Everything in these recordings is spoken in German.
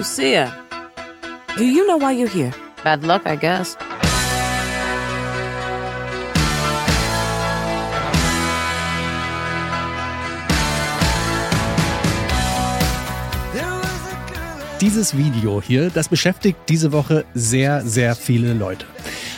Lucia, do you know why you're here? Bad luck, I guess. Dieses Video hier, das beschäftigt diese Woche sehr, sehr viele Leute.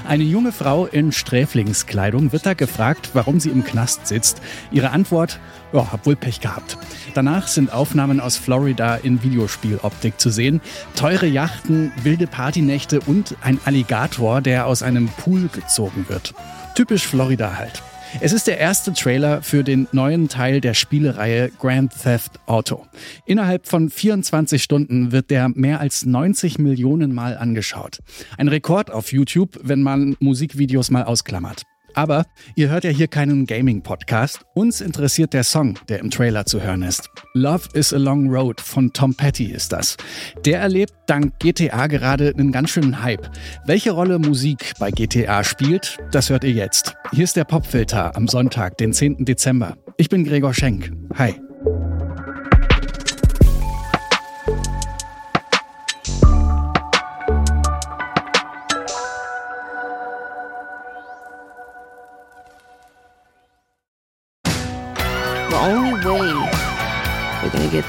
Eine junge Frau in Sträflingskleidung wird da gefragt, warum sie im Knast sitzt. Ihre Antwort, ja, hab wohl Pech gehabt. Danach sind Aufnahmen aus Florida in Videospieloptik zu sehen. Teure Yachten, wilde Partynächte und ein Alligator, der aus einem Pool gezogen wird. Typisch Florida halt. Es ist der erste Trailer für den neuen Teil der Spielereihe Grand Theft Auto. Innerhalb von 24 Stunden wird der mehr als 90 Millionen Mal angeschaut. Ein Rekord auf YouTube, wenn man Musikvideos mal ausklammert. Aber ihr hört ja hier keinen Gaming-Podcast. Uns interessiert der Song, der im Trailer zu hören ist. Love is a Long Road von Tom Petty ist das. Der erlebt dank GTA gerade einen ganz schönen Hype. Welche Rolle Musik bei GTA spielt, das hört ihr jetzt. Hier ist der Popfilter am Sonntag, den 10. Dezember. Ich bin Gregor Schenk. Hi.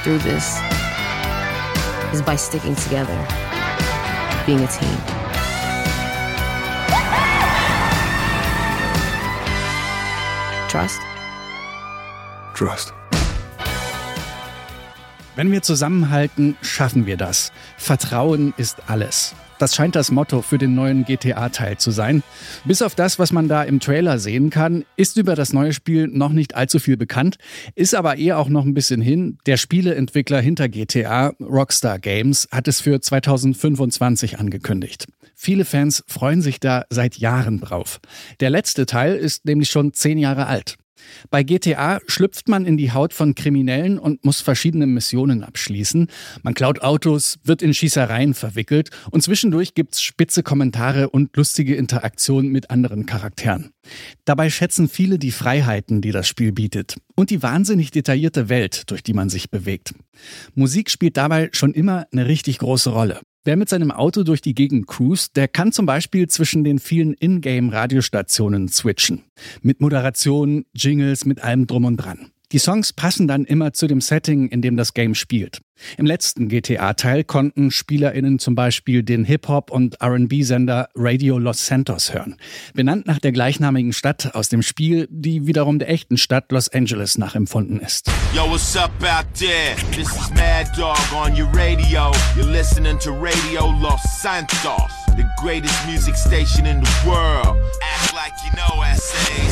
Through this is by sticking together, being a team. Trust? Trust. Wenn wir zusammenhalten, schaffen wir das. Vertrauen ist alles. Das scheint das Motto für den neuen GTA-Teil zu sein. Bis auf das, was man da im Trailer sehen kann, ist über das neue Spiel noch nicht allzu viel bekannt, ist aber eher auch noch ein bisschen hin. Der Spieleentwickler hinter GTA, Rockstar Games, hat es für 2025 angekündigt. Viele Fans freuen sich da seit Jahren drauf. Der letzte Teil ist nämlich schon zehn Jahre alt. Bei GTA schlüpft man in die Haut von Kriminellen und muss verschiedene Missionen abschließen. Man klaut Autos, wird in Schießereien verwickelt und zwischendurch gibt's spitze Kommentare und lustige Interaktionen mit anderen Charakteren. Dabei schätzen viele die Freiheiten, die das Spiel bietet und die wahnsinnig detaillierte Welt, durch die man sich bewegt. Musik spielt dabei schon immer eine richtig große Rolle. Wer mit seinem Auto durch die Gegend cruist, der kann zum Beispiel zwischen den vielen Ingame-Radiostationen switchen. Mit Moderation, Jingles, mit allem drum und dran. Die Songs passen dann immer zu dem Setting, in dem das Game spielt. Im letzten GTA-Teil konnten SpielerInnen zum Beispiel den Hip-Hop- und RB-Sender Radio Los Santos hören. Benannt nach der gleichnamigen Stadt aus dem Spiel, die wiederum der echten Stadt Los Angeles nachempfunden ist. Yo, what's up out there? This is Mad Dog on your radio. You're listening to Radio Los Santos, the greatest music station in the world. Act like you know essays.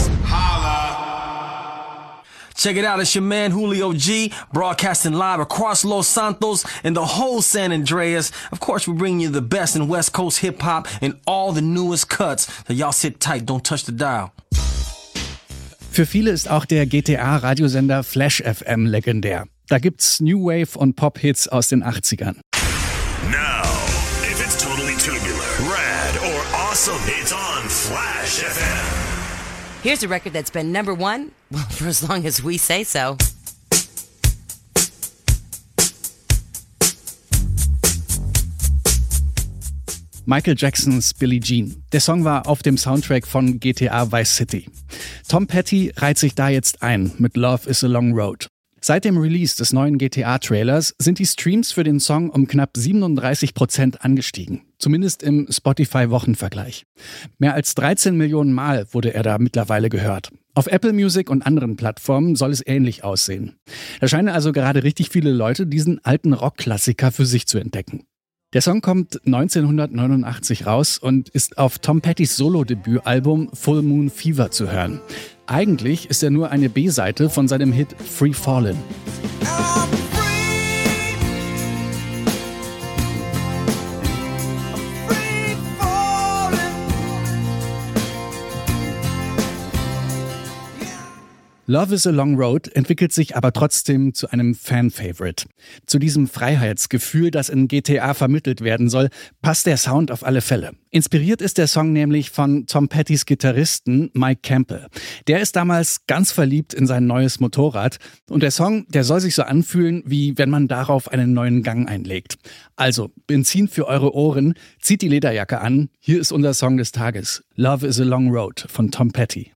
Holla. Check it out, it's your man Julio G, broadcasting live across Los Santos and the whole San Andreas. Of course, we bring you the best in West Coast hip hop and all the newest cuts. So y'all sit tight, don't touch the dial. Für viele ist auch der GTA-Radiosender Flash FM legendär. Da gibt's New Wave und Pop-Hits aus den 80ern. Now, if it's totally tubular, rad, or awesome, it's on Flash FM. Here's a record that's been number one well, for as long as we say so. Michael Jacksons Billie Jean. Der Song war auf dem Soundtrack von GTA Vice City. Tom Petty reiht sich da jetzt ein mit Love is a Long Road. Seit dem Release des neuen GTA-Trailers sind die Streams für den Song um knapp 37 Prozent angestiegen. Zumindest im Spotify-Wochenvergleich. Mehr als 13 Millionen Mal wurde er da mittlerweile gehört. Auf Apple Music und anderen Plattformen soll es ähnlich aussehen. Da scheinen also gerade richtig viele Leute diesen alten Rockklassiker für sich zu entdecken. Der Song kommt 1989 raus und ist auf Tom Pettys Solo-Debütalbum Full Moon Fever zu hören. Eigentlich ist er nur eine B-Seite von seinem Hit Free Fallin'. Love is a Long Road entwickelt sich aber trotzdem zu einem Fan-Favorite. Zu diesem Freiheitsgefühl, das in GTA vermittelt werden soll, passt der Sound auf alle Fälle. Inspiriert ist der Song nämlich von Tom Pettys Gitarristen Mike Campbell. Der ist damals ganz verliebt in sein neues Motorrad und der Song, der soll sich so anfühlen, wie wenn man darauf einen neuen Gang einlegt. Also, Benzin für eure Ohren, zieht die Lederjacke an. Hier ist unser Song des Tages. Love is a Long Road von Tom Petty.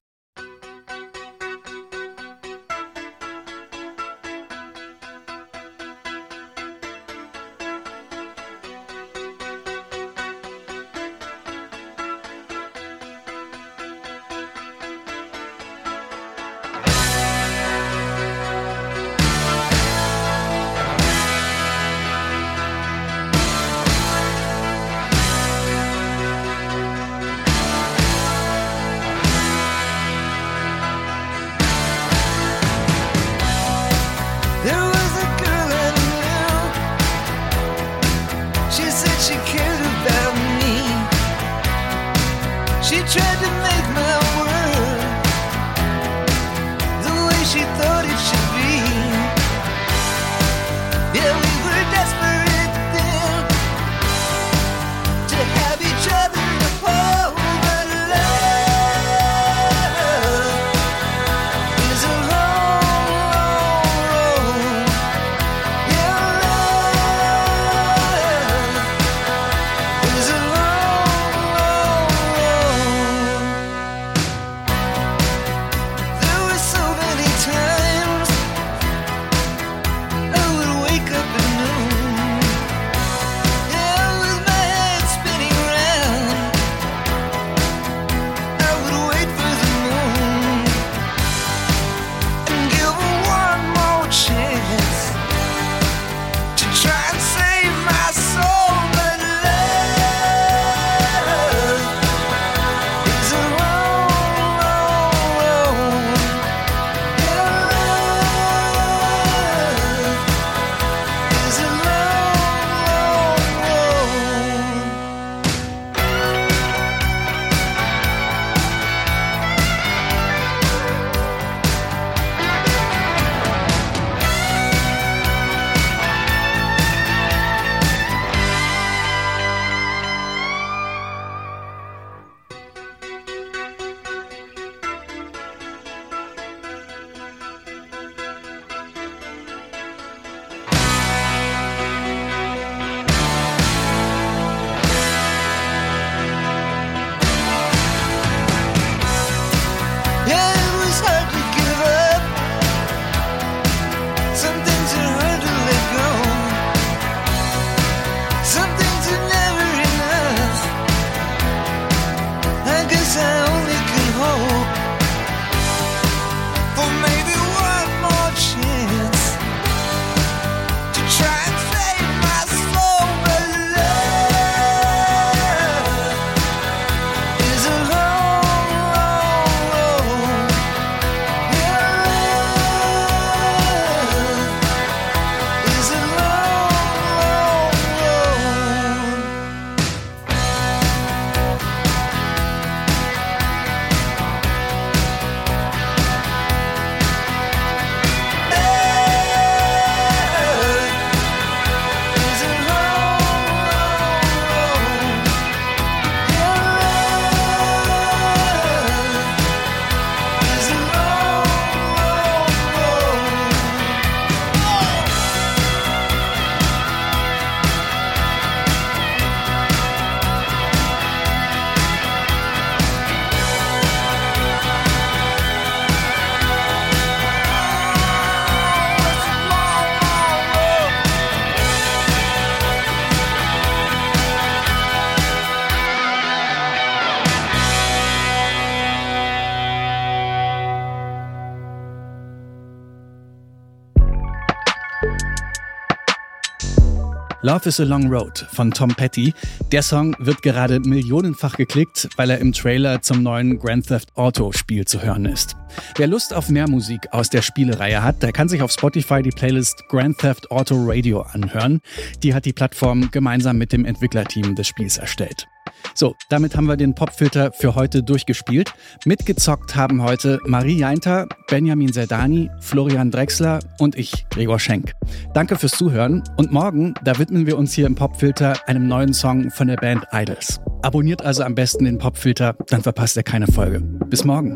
Love is a Long Road von Tom Petty. Der Song wird gerade millionenfach geklickt, weil er im Trailer zum neuen Grand Theft Auto Spiel zu hören ist. Wer Lust auf mehr Musik aus der Spielereihe hat, der kann sich auf Spotify die Playlist Grand Theft Auto Radio anhören. Die hat die Plattform gemeinsam mit dem Entwicklerteam des Spiels erstellt. So, damit haben wir den Popfilter für heute durchgespielt. Mitgezockt haben heute Marie Jainter, Benjamin Zerdani, Florian Drexler und ich, Gregor Schenk. Danke fürs Zuhören und morgen, da widmen wir uns hier im Popfilter einem neuen Song von der Band Idols. Abonniert also am besten den Popfilter, dann verpasst ihr keine Folge. Bis morgen.